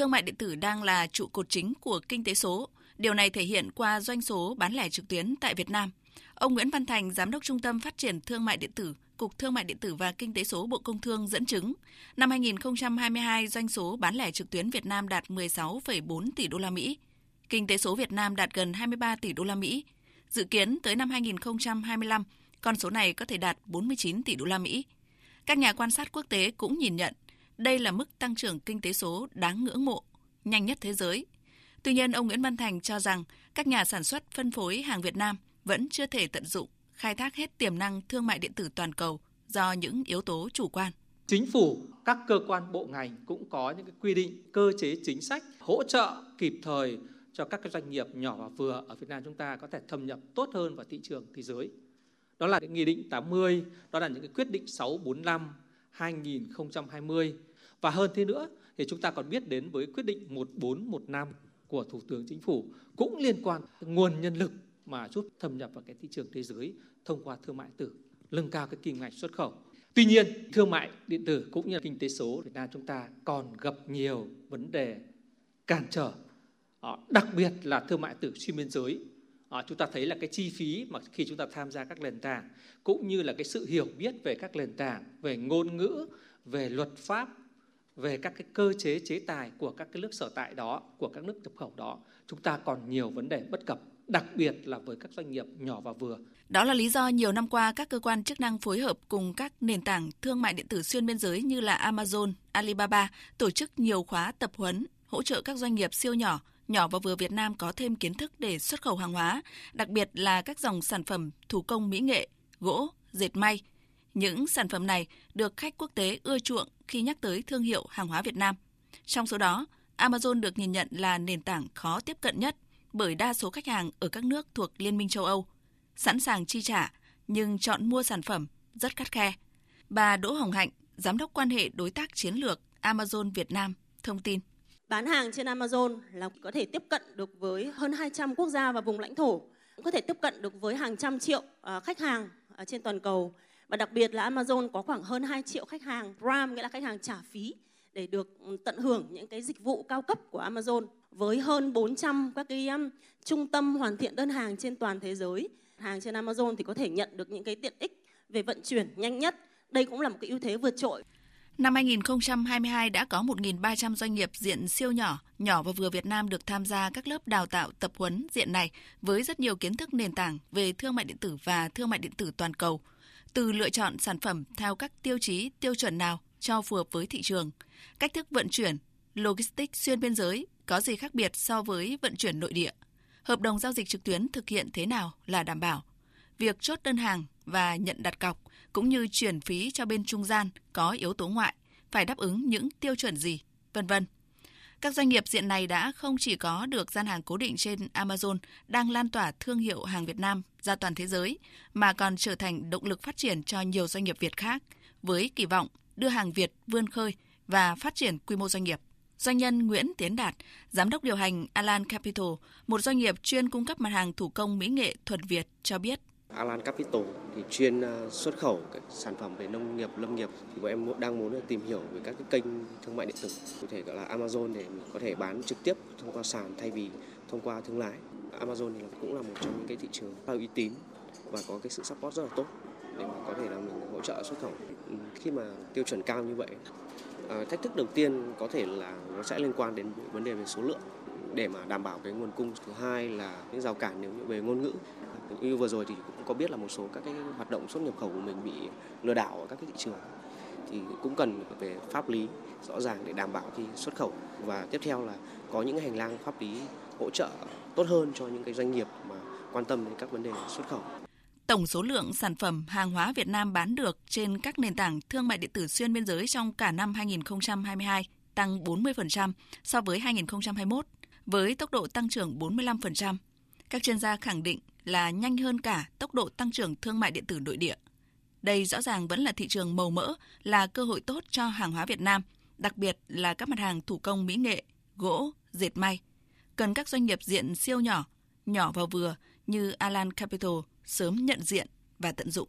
thương mại điện tử đang là trụ cột chính của kinh tế số. Điều này thể hiện qua doanh số bán lẻ trực tuyến tại Việt Nam. Ông Nguyễn Văn Thành, Giám đốc Trung tâm Phát triển Thương mại điện tử, Cục Thương mại điện tử và Kinh tế số Bộ Công Thương dẫn chứng, năm 2022 doanh số bán lẻ trực tuyến Việt Nam đạt 16,4 tỷ đô la Mỹ. Kinh tế số Việt Nam đạt gần 23 tỷ đô la Mỹ. Dự kiến tới năm 2025, con số này có thể đạt 49 tỷ đô la Mỹ. Các nhà quan sát quốc tế cũng nhìn nhận đây là mức tăng trưởng kinh tế số đáng ngưỡng mộ, nhanh nhất thế giới. Tuy nhiên, ông Nguyễn Văn Thành cho rằng các nhà sản xuất phân phối hàng Việt Nam vẫn chưa thể tận dụng, khai thác hết tiềm năng thương mại điện tử toàn cầu do những yếu tố chủ quan. Chính phủ, các cơ quan bộ ngành cũng có những cái quy định, cơ chế chính sách hỗ trợ kịp thời cho các cái doanh nghiệp nhỏ và vừa ở Việt Nam chúng ta có thể thâm nhập tốt hơn vào thị trường thế giới. Đó là Nghị định 80, đó là những cái quyết định 645 2020 và hơn thế nữa thì chúng ta còn biết đến với quyết định 1415 của Thủ tướng Chính phủ cũng liên quan nguồn nhân lực mà giúp thâm nhập vào cái thị trường thế giới thông qua thương mại tử, nâng cao cái kim ngạch xuất khẩu. Tuy nhiên, thương mại điện tử cũng như là kinh tế số Việt Nam chúng ta còn gặp nhiều vấn đề cản trở, ờ, đặc biệt là thương mại tử xuyên biên giới. Ờ, chúng ta thấy là cái chi phí mà khi chúng ta tham gia các nền tảng cũng như là cái sự hiểu biết về các nền tảng, về ngôn ngữ, về luật pháp về các cái cơ chế chế tài của các cái nước sở tại đó, của các nước nhập khẩu đó, chúng ta còn nhiều vấn đề bất cập, đặc biệt là với các doanh nghiệp nhỏ và vừa. Đó là lý do nhiều năm qua các cơ quan chức năng phối hợp cùng các nền tảng thương mại điện tử xuyên biên giới như là Amazon, Alibaba tổ chức nhiều khóa tập huấn hỗ trợ các doanh nghiệp siêu nhỏ, nhỏ và vừa Việt Nam có thêm kiến thức để xuất khẩu hàng hóa, đặc biệt là các dòng sản phẩm thủ công mỹ nghệ, gỗ, dệt may, những sản phẩm này được khách quốc tế ưa chuộng khi nhắc tới thương hiệu hàng hóa Việt Nam. Trong số đó, Amazon được nhìn nhận là nền tảng khó tiếp cận nhất bởi đa số khách hàng ở các nước thuộc Liên minh châu Âu sẵn sàng chi trả nhưng chọn mua sản phẩm rất khắt khe. Bà Đỗ Hồng Hạnh, giám đốc quan hệ đối tác chiến lược Amazon Việt Nam thông tin. Bán hàng trên Amazon là có thể tiếp cận được với hơn 200 quốc gia và vùng lãnh thổ, có thể tiếp cận được với hàng trăm triệu ờ, khách hàng ờ, trên toàn cầu và đặc biệt là Amazon có khoảng hơn 2 triệu khách hàng Prime, nghĩa là khách hàng trả phí để được ừ, tận hưởng những cái dịch vụ cao cấp của Amazon với hơn 400 các cái um, trung tâm hoàn thiện đơn hàng trên toàn thế giới. Hàng trên Amazon thì có thể nhận được những cái tiện ích về vận chuyển nhanh nhất. Đây cũng là một cái ưu thế vượt trội. Năm 2022 đã có 1.300 doanh nghiệp diện siêu nhỏ, nhỏ và vừa Việt Nam được tham gia các lớp đào tạo tập huấn diện này với rất nhiều kiến thức nền tảng về thương mại điện tử và thương mại điện tử toàn cầu – từ lựa chọn sản phẩm theo các tiêu chí, tiêu chuẩn nào cho phù hợp với thị trường, cách thức vận chuyển, logistics xuyên biên giới có gì khác biệt so với vận chuyển nội địa, hợp đồng giao dịch trực tuyến thực hiện thế nào là đảm bảo, việc chốt đơn hàng và nhận đặt cọc cũng như chuyển phí cho bên trung gian có yếu tố ngoại phải đáp ứng những tiêu chuẩn gì, vân vân. Các doanh nghiệp diện này đã không chỉ có được gian hàng cố định trên Amazon đang lan tỏa thương hiệu hàng Việt Nam ra toàn thế giới, mà còn trở thành động lực phát triển cho nhiều doanh nghiệp Việt khác, với kỳ vọng đưa hàng Việt vươn khơi và phát triển quy mô doanh nghiệp. Doanh nhân Nguyễn Tiến Đạt, giám đốc điều hành Alan Capital, một doanh nghiệp chuyên cung cấp mặt hàng thủ công mỹ nghệ thuần Việt cho biết. Alan Capital thì chuyên ờ, xuất khẩu các sản phẩm về nông nghiệp, lâm nghiệp thì bọn em đang muốn tìm hiểu về các cái kênh thương mại điện tử, cụ thể gọi là Amazon để mình có thể bán trực tiếp thông qua sàn thay vì thông qua thương lái. Amazon thì cũng là một trong những cái thị trường rất uy tín và có cái sự support rất là tốt để mà có thể là mình hỗ trợ xuất khẩu. Ừ, khi mà tiêu chuẩn cao như vậy, À, thách thức đầu tiên có thể là nó sẽ liên quan đến vấn đề về số lượng để mà đảm bảo cái nguồn cung thứ hai là những rào cản nếu như về ngôn ngữ như vừa rồi thì cũng có biết là một số các cái hoạt động xuất nhập khẩu của mình bị lừa đảo ở các cái thị trường thì cũng cần về pháp lý rõ ràng để đảm bảo khi xuất khẩu và tiếp theo là có những hành lang pháp lý hỗ trợ tốt hơn cho những cái doanh nghiệp mà quan tâm đến các vấn đề xuất khẩu. Tổng số lượng sản phẩm hàng hóa Việt Nam bán được trên các nền tảng thương mại điện tử xuyên biên giới trong cả năm 2022 tăng 40% so với 2021 với tốc độ tăng trưởng 45%. Các chuyên gia khẳng định là nhanh hơn cả tốc độ tăng trưởng thương mại điện tử nội địa. Đây rõ ràng vẫn là thị trường màu mỡ, là cơ hội tốt cho hàng hóa Việt Nam, đặc biệt là các mặt hàng thủ công mỹ nghệ, gỗ, dệt may. Cần các doanh nghiệp diện siêu nhỏ, nhỏ và vừa như Alan Capital sớm nhận diện và tận dụng.